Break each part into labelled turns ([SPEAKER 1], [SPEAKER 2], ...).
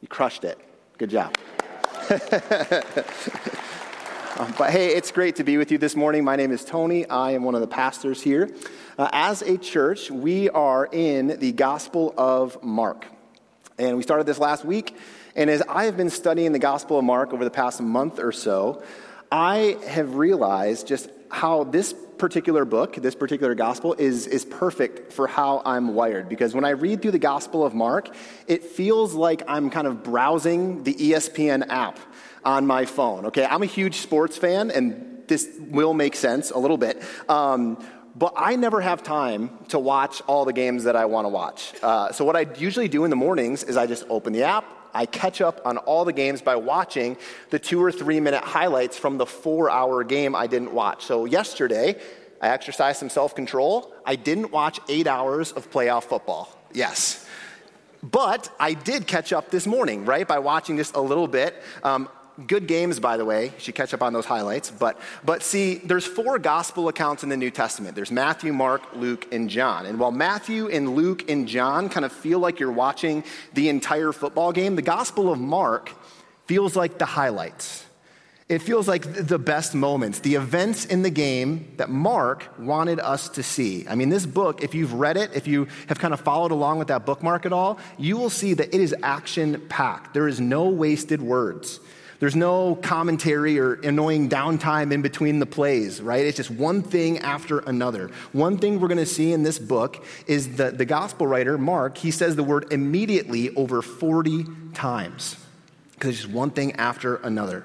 [SPEAKER 1] you crushed it. Good job. Um, but hey, it's great to be with you this morning. My name is Tony. I am one of the pastors here. Uh, as a church, we are in the Gospel of Mark. And we started this last week. And as I have been studying the Gospel of Mark over the past month or so, I have realized just how this particular book, this particular gospel, is, is perfect for how I'm wired. Because when I read through the Gospel of Mark, it feels like I'm kind of browsing the ESPN app on my phone. Okay, I'm a huge sports fan, and this will make sense a little bit. Um, but I never have time to watch all the games that I want to watch. Uh, so, what I usually do in the mornings is I just open the app, I catch up on all the games by watching the two or three minute highlights from the four hour game I didn't watch. So, yesterday, I exercised some self control. I didn't watch eight hours of playoff football. Yes. But I did catch up this morning, right, by watching just a little bit. Um, good games, by the way. You should catch up on those highlights. But, but see, there's four gospel accounts in the New Testament there's Matthew, Mark, Luke, and John. And while Matthew and Luke and John kind of feel like you're watching the entire football game, the Gospel of Mark feels like the highlights. It feels like the best moments, the events in the game that Mark wanted us to see. I mean, this book, if you've read it, if you have kind of followed along with that bookmark at all, you will see that it is action packed. There is no wasted words. There's no commentary or annoying downtime in between the plays, right? It's just one thing after another. One thing we're going to see in this book is that the gospel writer, Mark, he says the word immediately over 40 times because it's just one thing after another.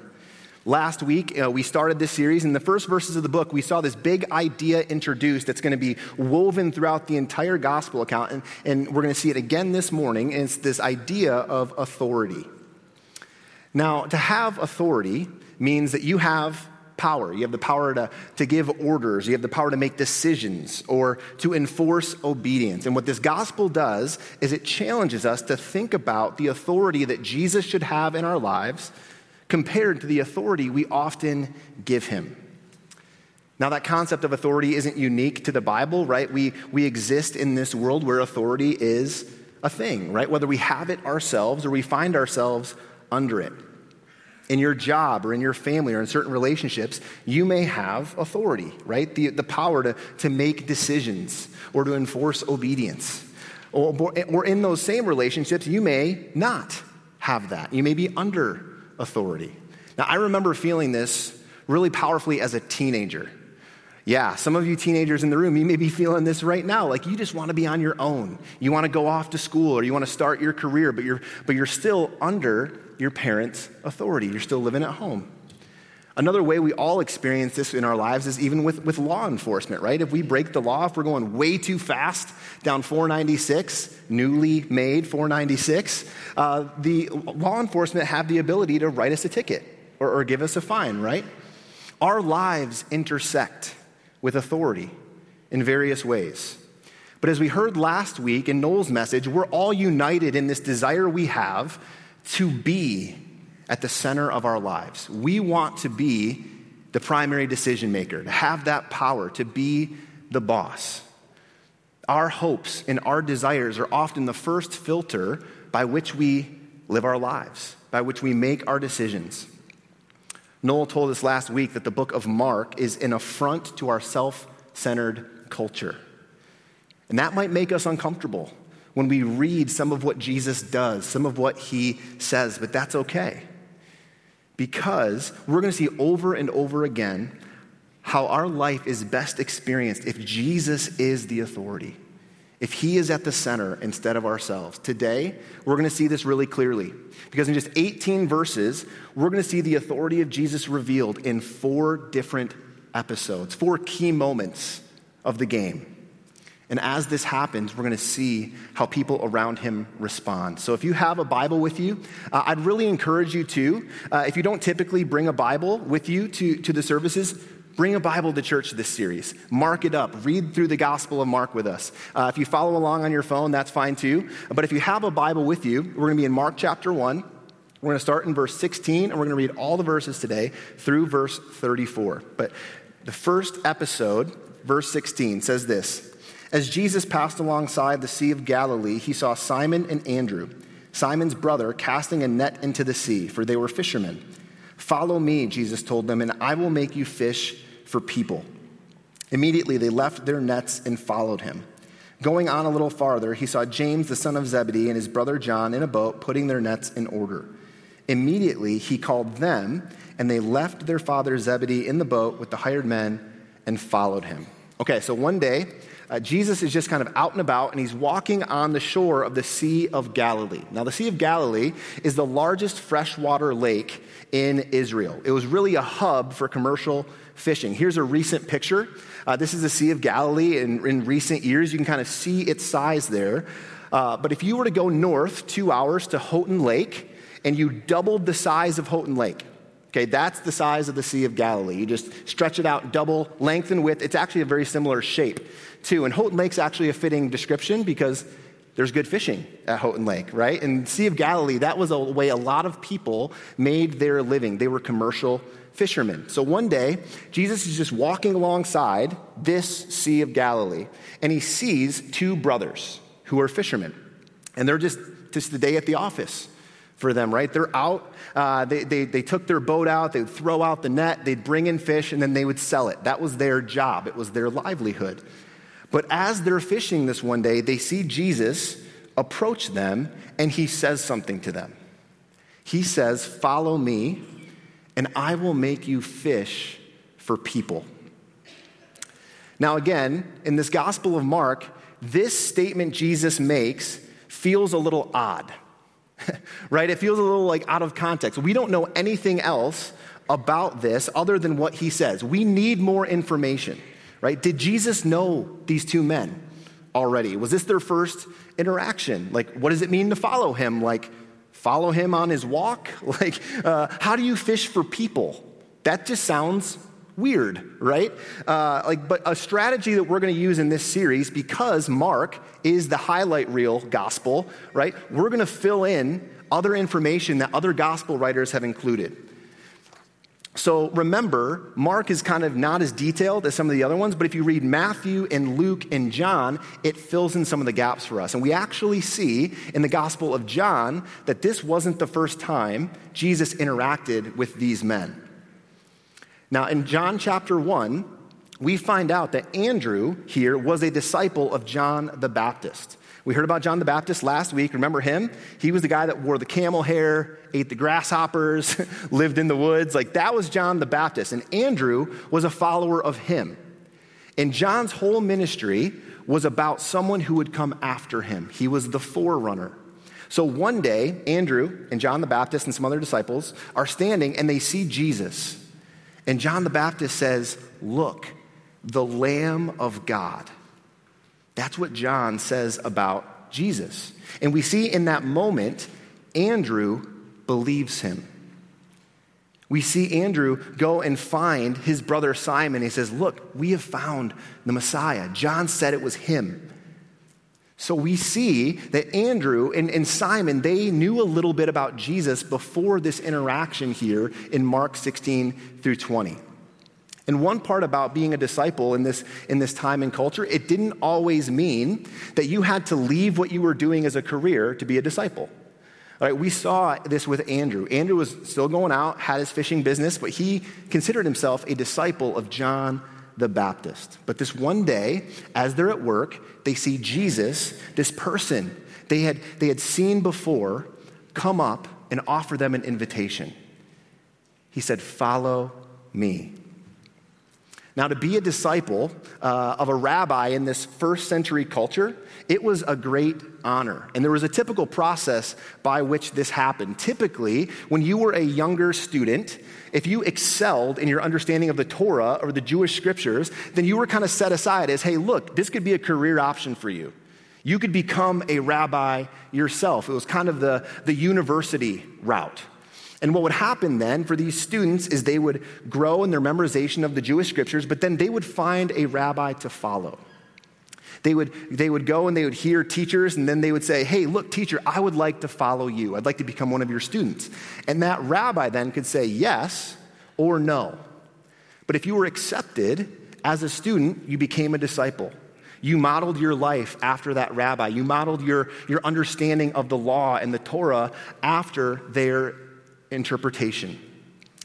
[SPEAKER 1] Last week, uh, we started this series. In the first verses of the book, we saw this big idea introduced that's going to be woven throughout the entire gospel account. And, and we're going to see it again this morning. And it's this idea of authority. Now, to have authority means that you have power. You have the power to, to give orders, you have the power to make decisions or to enforce obedience. And what this gospel does is it challenges us to think about the authority that Jesus should have in our lives compared to the authority we often give him. Now, that concept of authority isn't unique to the Bible, right? We, we exist in this world where authority is a thing, right? Whether we have it ourselves or we find ourselves under it in your job or in your family or in certain relationships, you may have authority, right? The, the power to, to make decisions or to enforce obedience. Or, or in those same relationships, you may not have that. You may be under authority. Now, I remember feeling this really powerfully as a teenager. Yeah, some of you teenagers in the room, you may be feeling this right now. Like you just want to be on your own. You want to go off to school or you want to start your career, but you're, but you're still under your parents' authority. You're still living at home. Another way we all experience this in our lives is even with, with law enforcement, right? If we break the law, if we're going way too fast down 496, newly made 496, uh, the law enforcement have the ability to write us a ticket or, or give us a fine, right? Our lives intersect with authority in various ways. But as we heard last week in Noel's message, we're all united in this desire we have to be at the center of our lives. We want to be the primary decision maker, to have that power, to be the boss. Our hopes and our desires are often the first filter by which we live our lives, by which we make our decisions. Noel told us last week that the book of Mark is an affront to our self centered culture. And that might make us uncomfortable when we read some of what Jesus does, some of what he says, but that's okay. Because we're going to see over and over again how our life is best experienced if Jesus is the authority, if he is at the center instead of ourselves. Today, we're going to see this really clearly. Because in just 18 verses, we're going to see the authority of Jesus revealed in four different episodes, four key moments of the game. And as this happens, we're going to see how people around him respond. So if you have a Bible with you, uh, I'd really encourage you to. Uh, if you don't typically bring a Bible with you to, to the services, bring a Bible to church this series. Mark it up. Read through the Gospel of Mark with us. Uh, if you follow along on your phone, that's fine too. But if you have a Bible with you, we're going to be in Mark chapter 1. We're going to start in verse 16, and we're going to read all the verses today through verse 34. But the first episode, verse 16, says this. As Jesus passed alongside the Sea of Galilee, he saw Simon and Andrew Simon's brother, casting a net into the sea, for they were fishermen. Follow me, Jesus told them, and I will make you fish for people. Immediately they left their nets and followed him. Going on a little farther, he saw James, the son of Zebedee, and his brother John in a boat putting their nets in order. Immediately he called them, and they left their father Zebedee in the boat with the hired men and followed him. Okay, so one day, uh, Jesus is just kind of out and about, and he's walking on the shore of the Sea of Galilee. Now, the Sea of Galilee is the largest freshwater lake in Israel. It was really a hub for commercial fishing. Here's a recent picture. Uh, this is the Sea of Galilee. In, in recent years, you can kind of see its size there. Uh, but if you were to go north two hours to Houghton Lake, and you doubled the size of Houghton Lake, Okay, that's the size of the Sea of Galilee. You just stretch it out double length and width. It's actually a very similar shape, too. And Houghton Lake's actually a fitting description because there's good fishing at Houghton Lake, right? And Sea of Galilee, that was a way a lot of people made their living. They were commercial fishermen. So one day, Jesus is just walking alongside this Sea of Galilee, and he sees two brothers who are fishermen. And they're just, just the day at the office for them, right? They're out. Uh, they, they, they took their boat out, they'd throw out the net, they'd bring in fish, and then they would sell it. That was their job, it was their livelihood. But as they're fishing this one day, they see Jesus approach them, and he says something to them. He says, Follow me, and I will make you fish for people. Now, again, in this Gospel of Mark, this statement Jesus makes feels a little odd right? It feels a little like out of context. We don't know anything else about this other than what he says. We need more information, right? Did Jesus know these two men already? Was this their first interaction? Like, what does it mean to follow him? Like, follow him on his walk? Like, uh, how do you fish for people? That just sounds weird, right? Uh, like, but a strategy that we're going to use in this series, because Mark is the highlight reel gospel, right? We're going to fill in other information that other gospel writers have included. So remember, Mark is kind of not as detailed as some of the other ones, but if you read Matthew and Luke and John, it fills in some of the gaps for us. And we actually see in the Gospel of John that this wasn't the first time Jesus interacted with these men. Now, in John chapter 1, we find out that Andrew here was a disciple of John the Baptist. We heard about John the Baptist last week. Remember him? He was the guy that wore the camel hair, ate the grasshoppers, lived in the woods. Like that was John the Baptist. And Andrew was a follower of him. And John's whole ministry was about someone who would come after him. He was the forerunner. So one day, Andrew and John the Baptist and some other disciples are standing and they see Jesus. And John the Baptist says, Look, the Lamb of God. That's what John says about Jesus. And we see in that moment, Andrew believes him. We see Andrew go and find his brother Simon. He says, Look, we have found the Messiah. John said it was him. So we see that Andrew and, and, Simon, they knew a little bit about Jesus before this interaction here in Mark 16 through 20. And one part about being a disciple in this, in this time and culture, it didn't always mean that you had to leave what you were doing as a career to be a disciple. All right, we saw this with Andrew. Andrew was still going out, had his fishing business, but he considered himself a disciple of John the Baptist. But this one day, as they're at work, they see Jesus, this person they had, they had seen before, come up and offer them an invitation. He said, Follow me. Now, to be a disciple uh, of a rabbi in this first century culture, it was a great honor. And there was a typical process by which this happened. Typically, when you were a younger student, if you excelled in your understanding of the Torah or the Jewish scriptures, then you were kind of set aside as, hey, look, this could be a career option for you. You could become a rabbi yourself. It was kind of the, the university route. And what would happen then for these students is they would grow in their memorization of the Jewish scriptures, but then they would find a rabbi to follow. They would, they would go and they would hear teachers, and then they would say, Hey, look, teacher, I would like to follow you. I'd like to become one of your students. And that rabbi then could say yes or no. But if you were accepted as a student, you became a disciple. You modeled your life after that rabbi. You modeled your, your understanding of the law and the Torah after their interpretation.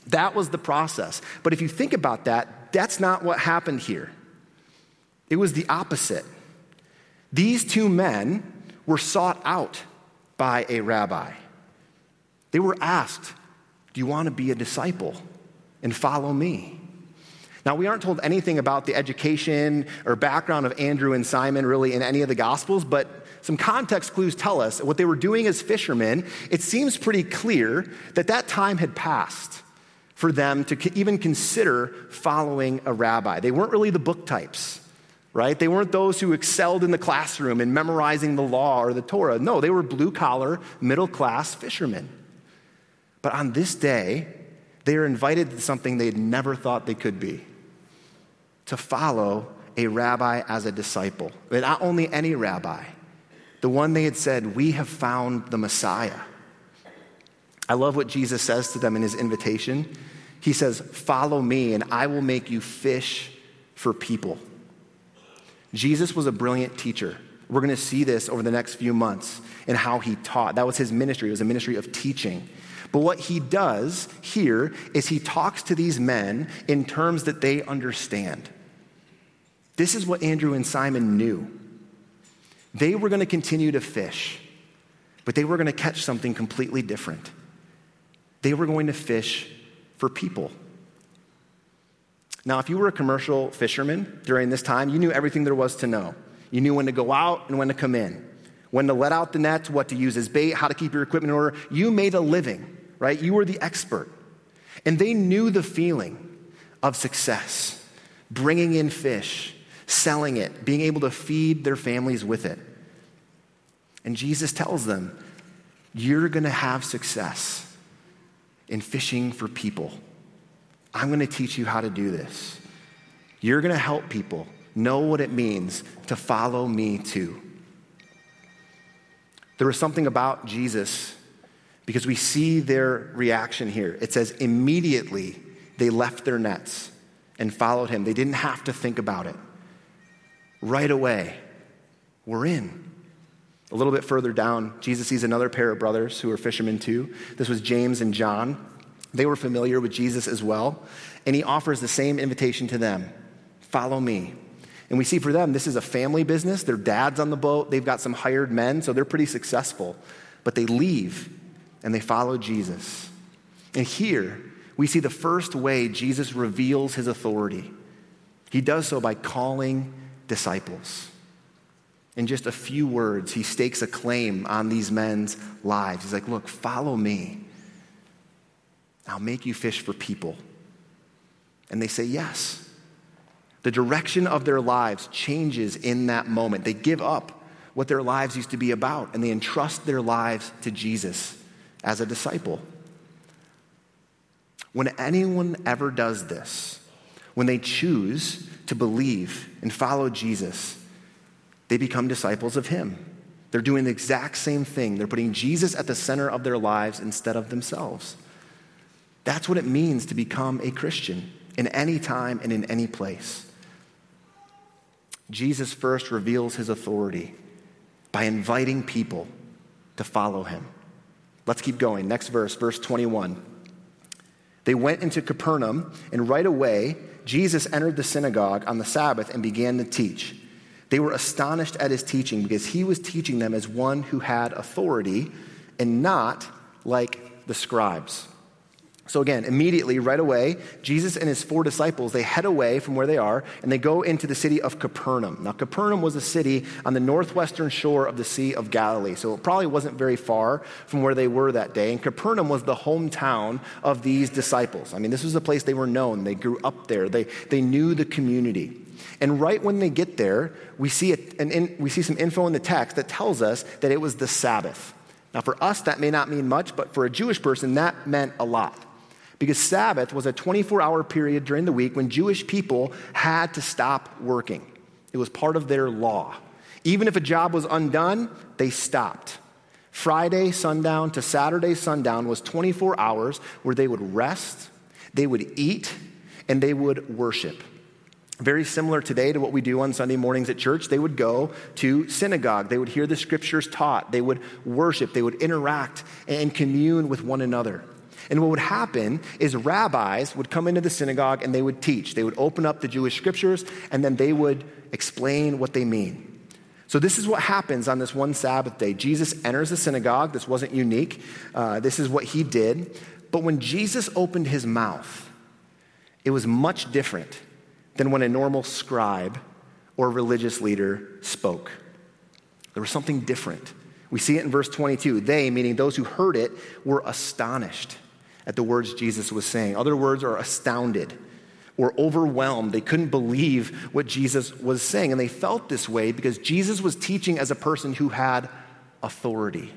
[SPEAKER 1] That was the process. But if you think about that, that's not what happened here. It was the opposite. These two men were sought out by a rabbi. They were asked, Do you want to be a disciple and follow me? Now, we aren't told anything about the education or background of Andrew and Simon really in any of the Gospels, but some context clues tell us what they were doing as fishermen. It seems pretty clear that that time had passed for them to even consider following a rabbi. They weren't really the book types, right? They weren't those who excelled in the classroom in memorizing the law or the Torah. No, they were blue collar, middle class fishermen. But on this day, they are invited to something they had never thought they could be to follow a rabbi as a disciple. But not only any rabbi, the one they had said, We have found the Messiah. I love what Jesus says to them in his invitation. He says, Follow me, and I will make you fish for people. Jesus was a brilliant teacher. We're going to see this over the next few months in how he taught. That was his ministry, it was a ministry of teaching. But what he does here is he talks to these men in terms that they understand. This is what Andrew and Simon knew. They were going to continue to fish, but they were going to catch something completely different. They were going to fish for people. Now, if you were a commercial fisherman during this time, you knew everything there was to know. You knew when to go out and when to come in, when to let out the nets, what to use as bait, how to keep your equipment in order. You made a living right? You were the expert. And they knew the feeling of success, bringing in fish, selling it, being able to feed their families with it. And Jesus tells them, You're going to have success in fishing for people. I'm going to teach you how to do this. You're going to help people know what it means to follow me too. There was something about Jesus because we see their reaction here. It says, immediately they left their nets and followed him. They didn't have to think about it. Right away, we're in. A little bit further down, Jesus sees another pair of brothers who are fishermen too. This was James and John. They were familiar with Jesus as well. And he offers the same invitation to them follow me. And we see for them, this is a family business. Their dad's on the boat, they've got some hired men, so they're pretty successful. But they leave and they follow Jesus. And here, we see the first way Jesus reveals his authority. He does so by calling disciples. In just a few words, he stakes a claim on these men's lives. He's like, Look, follow me. I'll make you fish for people. And they say yes. The direction of their lives changes in that moment. They give up what their lives used to be about and they entrust their lives to Jesus as a disciple. When anyone ever does this, when they choose to believe and follow Jesus, they become disciples of Him. They're doing the exact same thing. They're putting Jesus at the center of their lives instead of themselves. That's what it means to become a Christian in any time and in any place. Jesus first reveals his authority by inviting people to follow him. Let's keep going. Next verse, verse 21. They went into Capernaum, and right away, Jesus entered the synagogue on the Sabbath and began to teach. They were astonished at his teaching because he was teaching them as one who had authority and not like the scribes. So again, immediately, right away, Jesus and his four disciples, they head away from where they are and they go into the city of Capernaum. Now, Capernaum was a city on the northwestern shore of the Sea of Galilee, so it probably wasn't very far from where they were that day. And Capernaum was the hometown of these disciples. I mean, this was a place they were known. They grew up there. They, they knew the community. And right when they get there, we see, a, an, we see some info in the text that tells us that it was the Sabbath. Now, for us, that may not mean much, but for a Jewish person, that meant a lot because Sabbath was a 24 hour period during the week when Jewish people had to stop working. It was part of their law. Even if a job was undone, they stopped. Friday sundown to Saturday sundown was 24 hours where they would rest, they would eat, and they would worship. Very similar today to what we do on Sunday mornings at church. They would go to synagogue. They would hear the scriptures taught. They would worship. They would interact and commune with one another. And what would happen is rabbis would come into the synagogue and they would teach. They would open up the Jewish scriptures and then they would explain what they mean. So, this is what happens on this one Sabbath day. Jesus enters the synagogue. This wasn't unique, uh, this is what he did. But when Jesus opened his mouth, it was much different than when a normal scribe or religious leader spoke. There was something different. We see it in verse 22. They, meaning those who heard it, were astonished at the words Jesus was saying. Other words are astounded or overwhelmed. They couldn't believe what Jesus was saying. And they felt this way because Jesus was teaching as a person who had authority.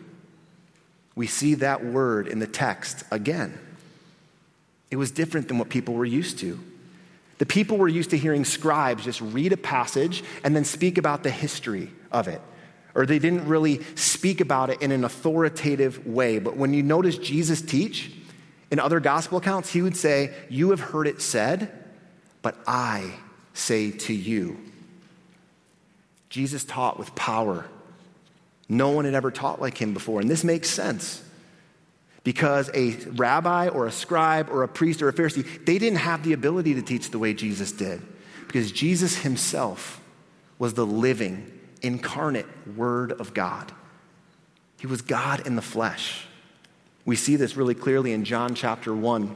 [SPEAKER 1] We see that word in the text again. It was different than what people were used to. The people were used to hearing scribes just read a passage and then speak about the history of it. Or they didn't really speak about it in an authoritative way. But when you notice Jesus teach, in other gospel accounts, he would say, You have heard it said, but I say to you. Jesus taught with power. No one had ever taught like him before. And this makes sense because a rabbi or a scribe or a priest or a Pharisee, they didn't have the ability to teach the way Jesus did because Jesus himself was the living, incarnate Word of God. He was God in the flesh. We see this really clearly in John chapter 1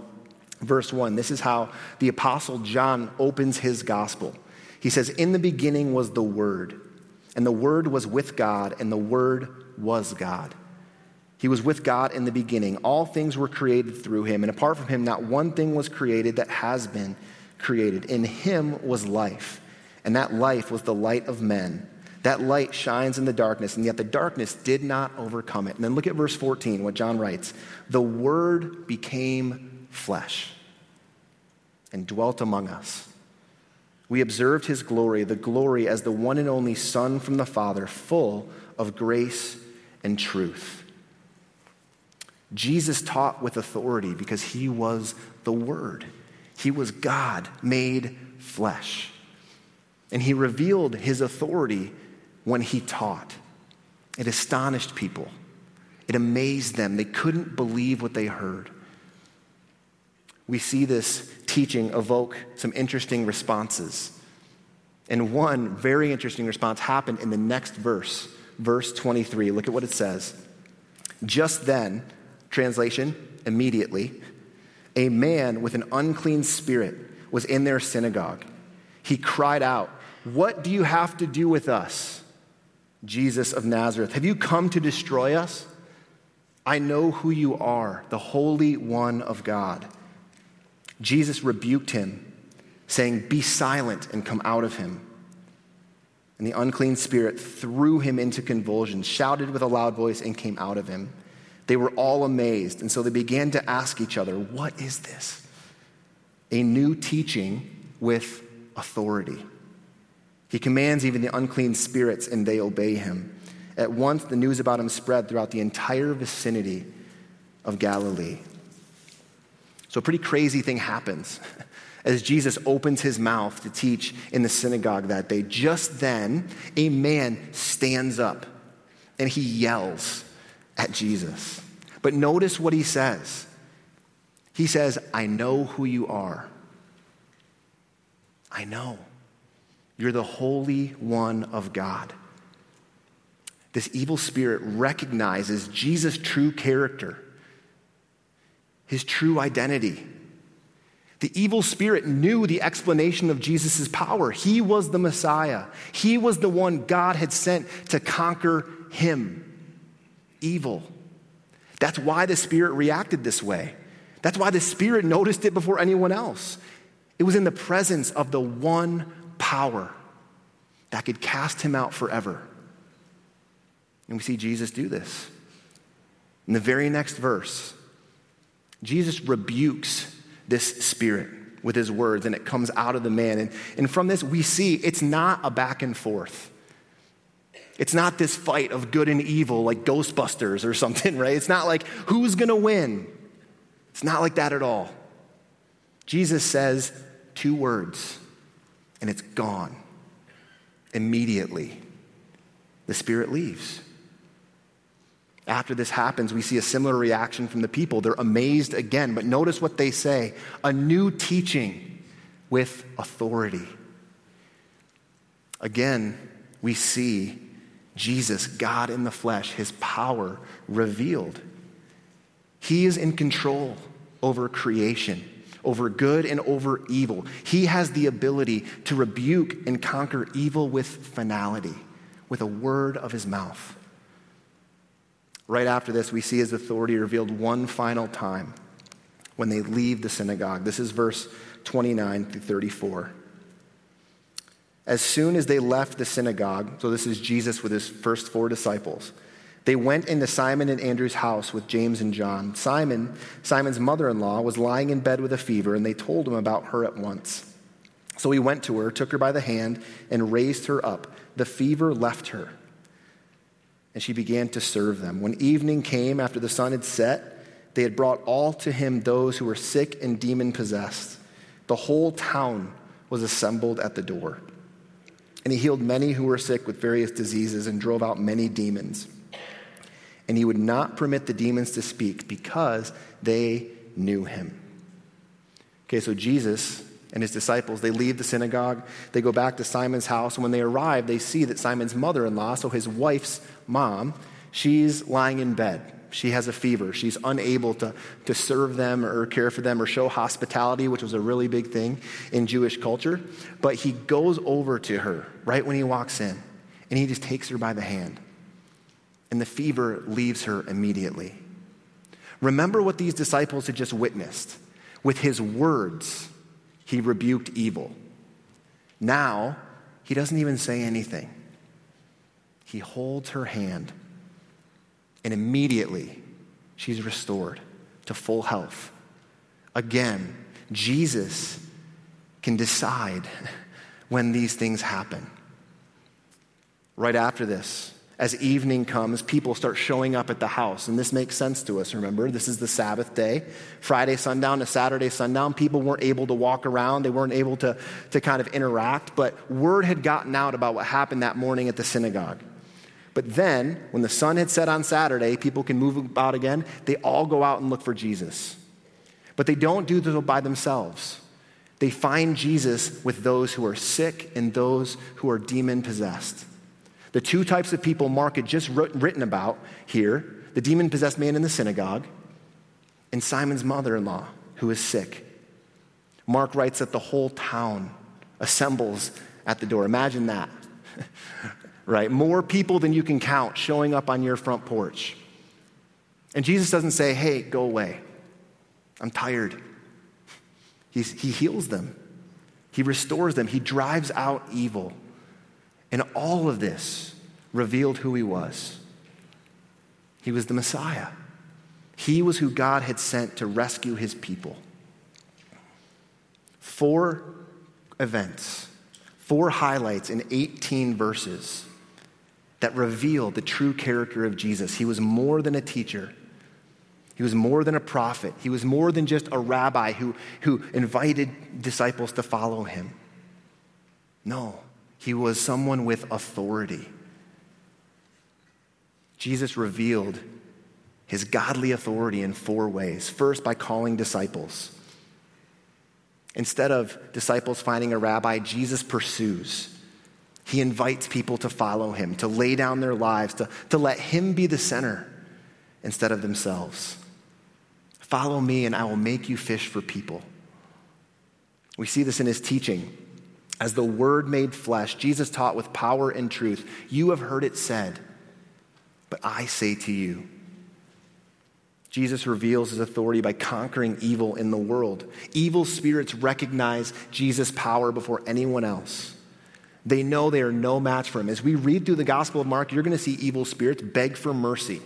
[SPEAKER 1] verse 1. This is how the Apostle John opens his gospel. He says, In the beginning was the Word, and the Word was with God, and the Word was God. He was with God in the beginning. All things were created through him, and apart from him, not one thing was created that has been created. In him was life, and that life was the light of men. That light shines in the darkness, and yet the darkness did not overcome it. And then look at verse 14, what John writes The Word became flesh and dwelt among us. We observed his glory, the glory as the one and only Son from the Father, full of grace and truth. Jesus taught with authority because he was the Word. He was God made flesh. And he revealed his authority when he taught. It astonished people, it amazed them. They couldn't believe what they heard we see this teaching evoke some interesting responses. And one very interesting response happened in the next verse, verse 23. Look at what it says. Just then, translation, immediately, a man with an unclean spirit was in their synagogue. He cried out, What do you have to do with us, Jesus of Nazareth? Have you come to destroy us? I know who you are, the Holy One of God. Jesus rebuked him, saying, Be silent and come out of him. And the unclean spirit threw him into convulsions, shouted with a loud voice, and came out of him. They were all amazed, and so they began to ask each other, What is this? A new teaching with authority. He commands even the unclean spirits, and they obey him. At once, the news about him spread throughout the entire vicinity of Galilee. So, a pretty crazy thing happens as Jesus opens his mouth to teach in the synagogue that day. Just then, a man stands up and he yells at Jesus. But notice what he says. He says, I know who you are. I know. You're the Holy One of God. This evil spirit recognizes Jesus' true character his true identity. The evil spirit knew the explanation of Jesus' power. He was the Messiah, he was the one God had sent to conquer him. Evil. That's why the spirit reacted this way. That's why the spirit noticed it before anyone else. It was in the presence of the one power that could cast him out forever. And we see Jesus do this. In the very next verse, Jesus rebukes this spirit with his words, and it comes out of the man. And, and from this, we see it's not a back and forth. It's not this fight of good and evil like Ghostbusters or something, right? It's not like who's to win. It's not like that at all. Jesus says two words and it's gone. Immediately, the Spirit leaves. After this happens, we see a similar reaction from the people. They're amazed again, but notice what they say a new teaching with authority. Again, we see Jesus, God in the flesh, his power revealed. He is in control over creation, over good and over evil. He has the ability to rebuke and conquer evil with finality, with a word of his mouth. Right after this, we see his authority revealed one final time when they leave the synagogue. This is verse 29 through 34. As soon as they left the synagogue, so this is Jesus with his first four disciples, they went into Simon and Andrew's house with James and John. Simon, Simon's mother in law, was lying in bed with a fever, and they told him about her at once. So he went to her, took her by the hand, and raised her up. The fever left her and she began to serve them. When evening came after the sun had set, they had brought all to him those who were sick and demon possessed. The whole town was assembled at the door. And he healed many who were sick with various diseases and drove out many demons. And he would not permit the demons to speak because they knew him. Okay, so Jesus and his disciples, they leave the synagogue, they go back to Simon's house, and when they arrive, they see that Simon's mother in law, so his wife's mom, she's lying in bed. She has a fever. She's unable to, to serve them or care for them or show hospitality, which was a really big thing in Jewish culture. But he goes over to her right when he walks in, and he just takes her by the hand. And the fever leaves her immediately. Remember what these disciples had just witnessed. With his words, he rebuked evil. Now, he doesn't even say anything. He holds her hand, and immediately she's restored to full health. Again, Jesus can decide when these things happen. Right after this, as evening comes, people start showing up at the house. And this makes sense to us, remember? This is the Sabbath day. Friday sundown to Saturday sundown. People weren't able to walk around, they weren't able to, to kind of interact. But word had gotten out about what happened that morning at the synagogue. But then, when the sun had set on Saturday, people can move about again. They all go out and look for Jesus. But they don't do this by themselves. They find Jesus with those who are sick and those who are demon possessed. The two types of people Mark had just written about here the demon possessed man in the synagogue and Simon's mother in law, who is sick. Mark writes that the whole town assembles at the door. Imagine that. right? More people than you can count showing up on your front porch. And Jesus doesn't say, hey, go away. I'm tired. He's, he heals them, He restores them, He drives out evil. And all of this revealed who he was. He was the Messiah. He was who God had sent to rescue his people. Four events, four highlights in 18 verses that reveal the true character of Jesus. He was more than a teacher. He was more than a prophet. He was more than just a rabbi who, who invited disciples to follow him. No, he was someone with authority. Jesus revealed his godly authority in four ways. First, by calling disciples. Instead of disciples finding a rabbi, Jesus pursues. He invites people to follow him, to lay down their lives, to, to let him be the center instead of themselves. Follow me, and I will make you fish for people. We see this in his teaching. As the Word made flesh, Jesus taught with power and truth. You have heard it said, but I say to you. Jesus reveals his authority by conquering evil in the world. Evil spirits recognize Jesus' power before anyone else. They know they are no match for him. As we read through the Gospel of Mark, you're going to see evil spirits beg for mercy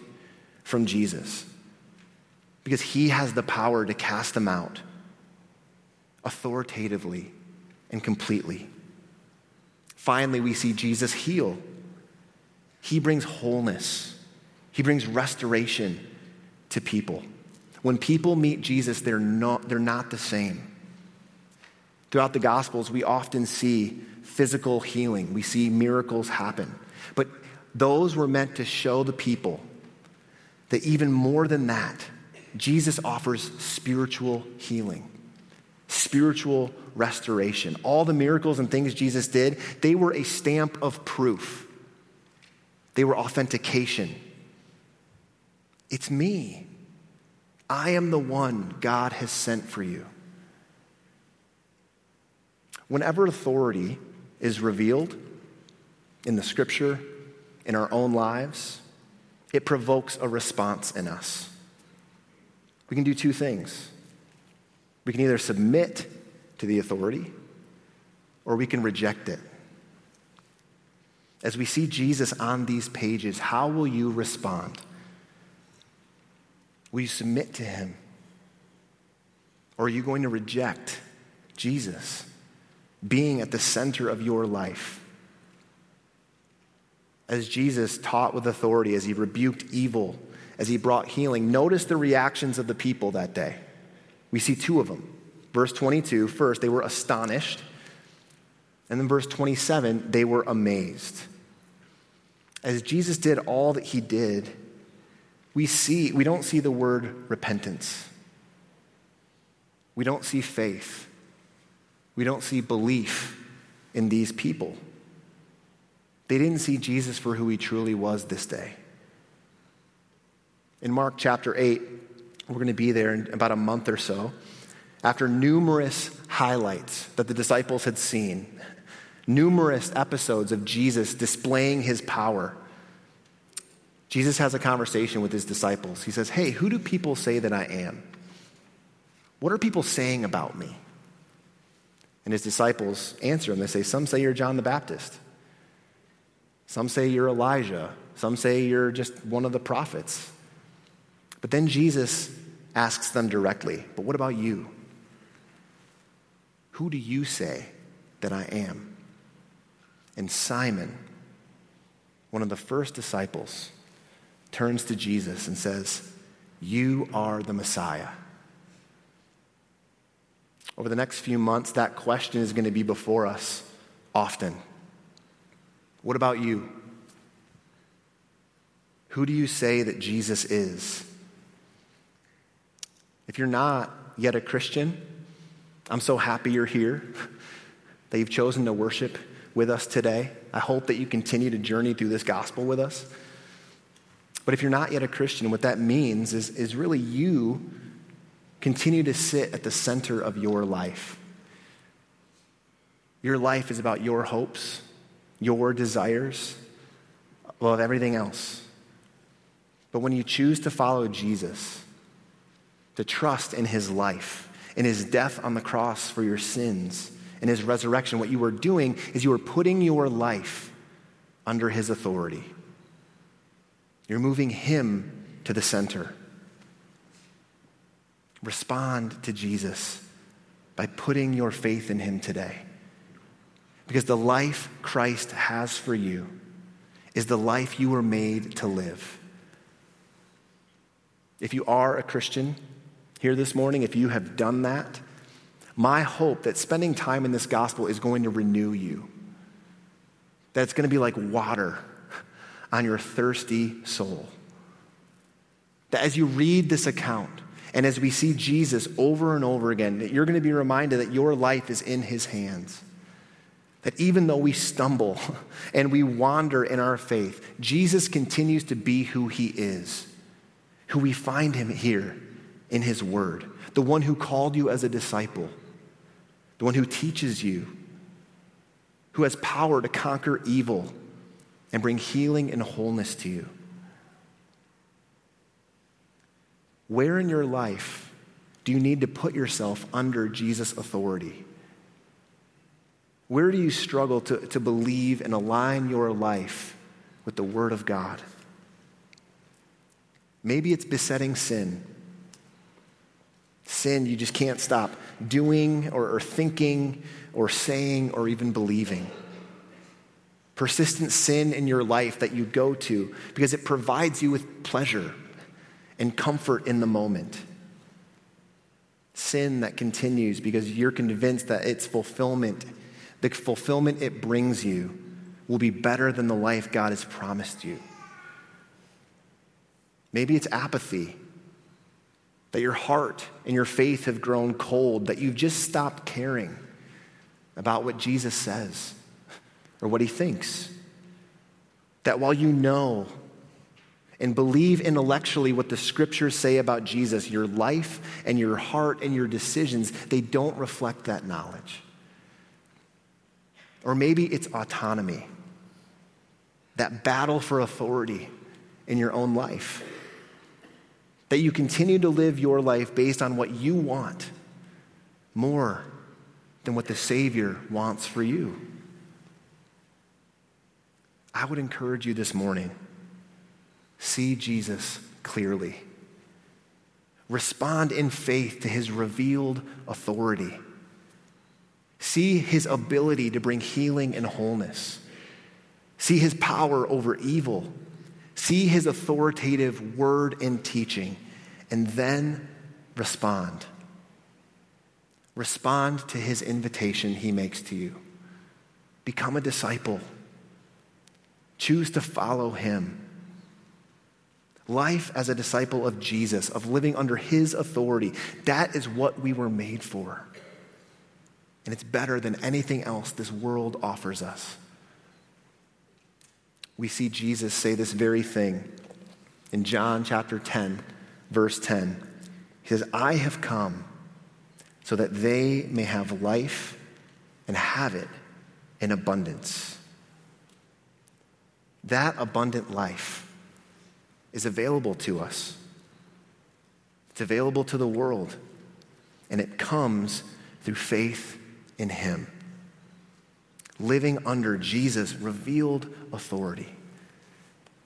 [SPEAKER 1] from Jesus because he has the power to cast them out authoritatively and completely. Finally, we see Jesus heal. He brings wholeness, He brings restoration to people. When people meet Jesus, they're not, they're not the same. Throughout the Gospels, we often see physical healing, we see miracles happen. But those were meant to show the people that even more than that, Jesus offers spiritual healing, spiritual restoration. All the miracles and things Jesus did, they were a stamp of proof, they were authentication. It's me. I am the one God has sent for you. Whenever authority is revealed in the scripture, in our own lives, it provokes a response in us. We can do two things. We can either submit to the authority or we can reject it. As we see Jesus on these pages, how will you respond? Will you submit to him? Or are you going to reject Jesus being at the center of your life? as Jesus taught with authority, as he rebuked evil, as he brought healing, notice the reactions of the people that day. We see two of them. Verse 22, first, they were astonished. And then verse 27, they were amazed. As Jesus did all that he did, we see we don't see the word repentance. We don't see faith. We don't see belief in these people. They didn't see Jesus for who he truly was this day. In Mark chapter 8, we're going to be there in about a month or so. After numerous highlights that the disciples had seen, numerous episodes of Jesus displaying his power, Jesus has a conversation with his disciples. He says, Hey, who do people say that I am? What are people saying about me? And his disciples answer him. They say, Some say you're John the Baptist. Some say you're Elijah. Some say you're just one of the prophets. But then Jesus asks them directly, But what about you? Who do you say that I am? And Simon, one of the first disciples, turns to Jesus and says, You are the Messiah. Over the next few months, that question is going to be before us often. What about you? Who do you say that Jesus is? If you're not yet a Christian, I'm so happy you're here, that you've chosen to worship with us today. I hope that you continue to journey through this gospel with us. But if you're not yet a Christian, what that means is, is really you continue to sit at the center of your life. Your life is about your hopes, your desires above everything else. But when you choose to follow Jesus, to trust in his life, in his death on the cross for your sins, in his resurrection, what you are doing is you are putting your life under his authority. You're moving him to the center. Respond to Jesus by putting your faith in him today. Because the life Christ has for you is the life you were made to live. If you are a Christian here this morning, if you have done that, my hope that spending time in this gospel is going to renew you. That it's going to be like water on your thirsty soul. That as you read this account and as we see Jesus over and over again, that you're going to be reminded that your life is in his hands that even though we stumble and we wander in our faith, Jesus continues to be who he is, who we find him here in his word, the one who called you as a disciple, the one who teaches you, who has power to conquer evil and bring healing and wholeness to you. Where in your life do you need to put yourself under Jesus' authority? Where do you struggle to, to believe and align your life with the Word of God? Maybe it's besetting sin. Sin you just can't stop doing or, or thinking or saying or even believing. Persistent sin in your life that you go to because it provides you with pleasure and comfort in the moment. sin that continues because you're convinced that its fulfillment, the fulfillment it brings you, will be better than the life God has promised you. Maybe it's apathy, that your heart and your faith have grown cold, that you've just stopped caring about what Jesus says or what he thinks. That while you know and believe intellectually what the scriptures say about Jesus, your life and your heart and your decisions, they don't reflect that knowledge. Or maybe it's autonomy, that battle for authority in your own life. That you continue to live your life based on what you want more than what the Savior wants for you. I would encourage you this morning see Jesus clearly. Respond in faith to his revealed authority. See his ability to bring healing and wholeness. See his power over evil. See his authoritative word and teaching. And then respond. Respond to his invitation he makes to you. Become a disciple. Choose to follow him. Life as a disciple of Jesus, of living under his authority, that is what we were made for. And it's better than anything else this world offers us. We see Jesus say this very thing in John chapter 10, verse 10. He says, I have come so that they may have life and have it in abundance. That abundant life is available to us. It's available to the world, and it comes through faith in Him. Living under Jesus' revealed authority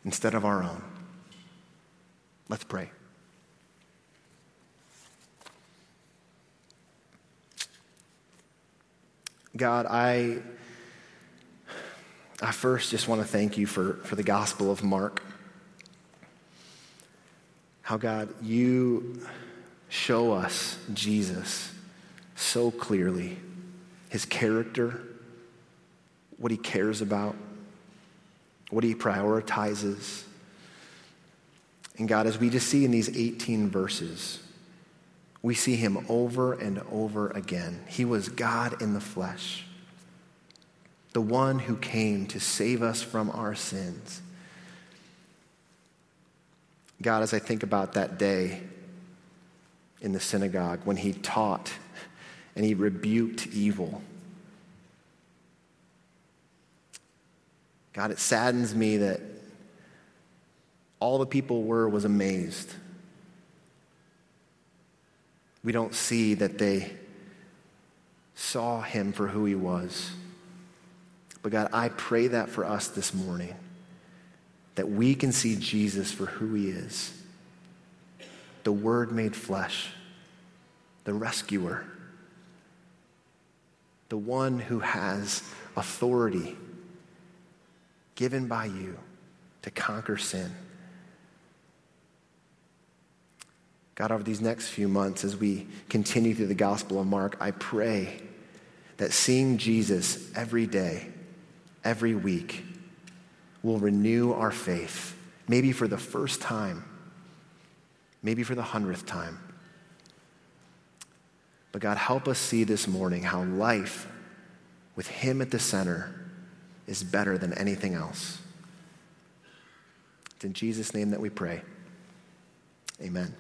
[SPEAKER 1] instead of our own. Let's pray. God, I, I first just want to thank you for, for the Gospel of Mark. How, God, you show us Jesus so clearly, his character, what he cares about, what he prioritizes. And God, as we just see in these 18 verses, we see him over and over again. He was God in the flesh, the one who came to save us from our sins. God, as I think about that day in the synagogue when he taught and he rebuked evil, God, it saddens me that all the people were was amazed we don't see that they saw him for who he was. But God, I pray that for us this morning, that we can see Jesus for who he is the Word made flesh, the rescuer, the one who has authority given by you to conquer sin. God, over these next few months, as we continue through the Gospel of Mark, I pray that seeing Jesus every day, every week, will renew our faith, maybe for the first time, maybe for the hundredth time. But God, help us see this morning how life with Him at the center is better than anything else. It's in Jesus' name that we pray. Amen.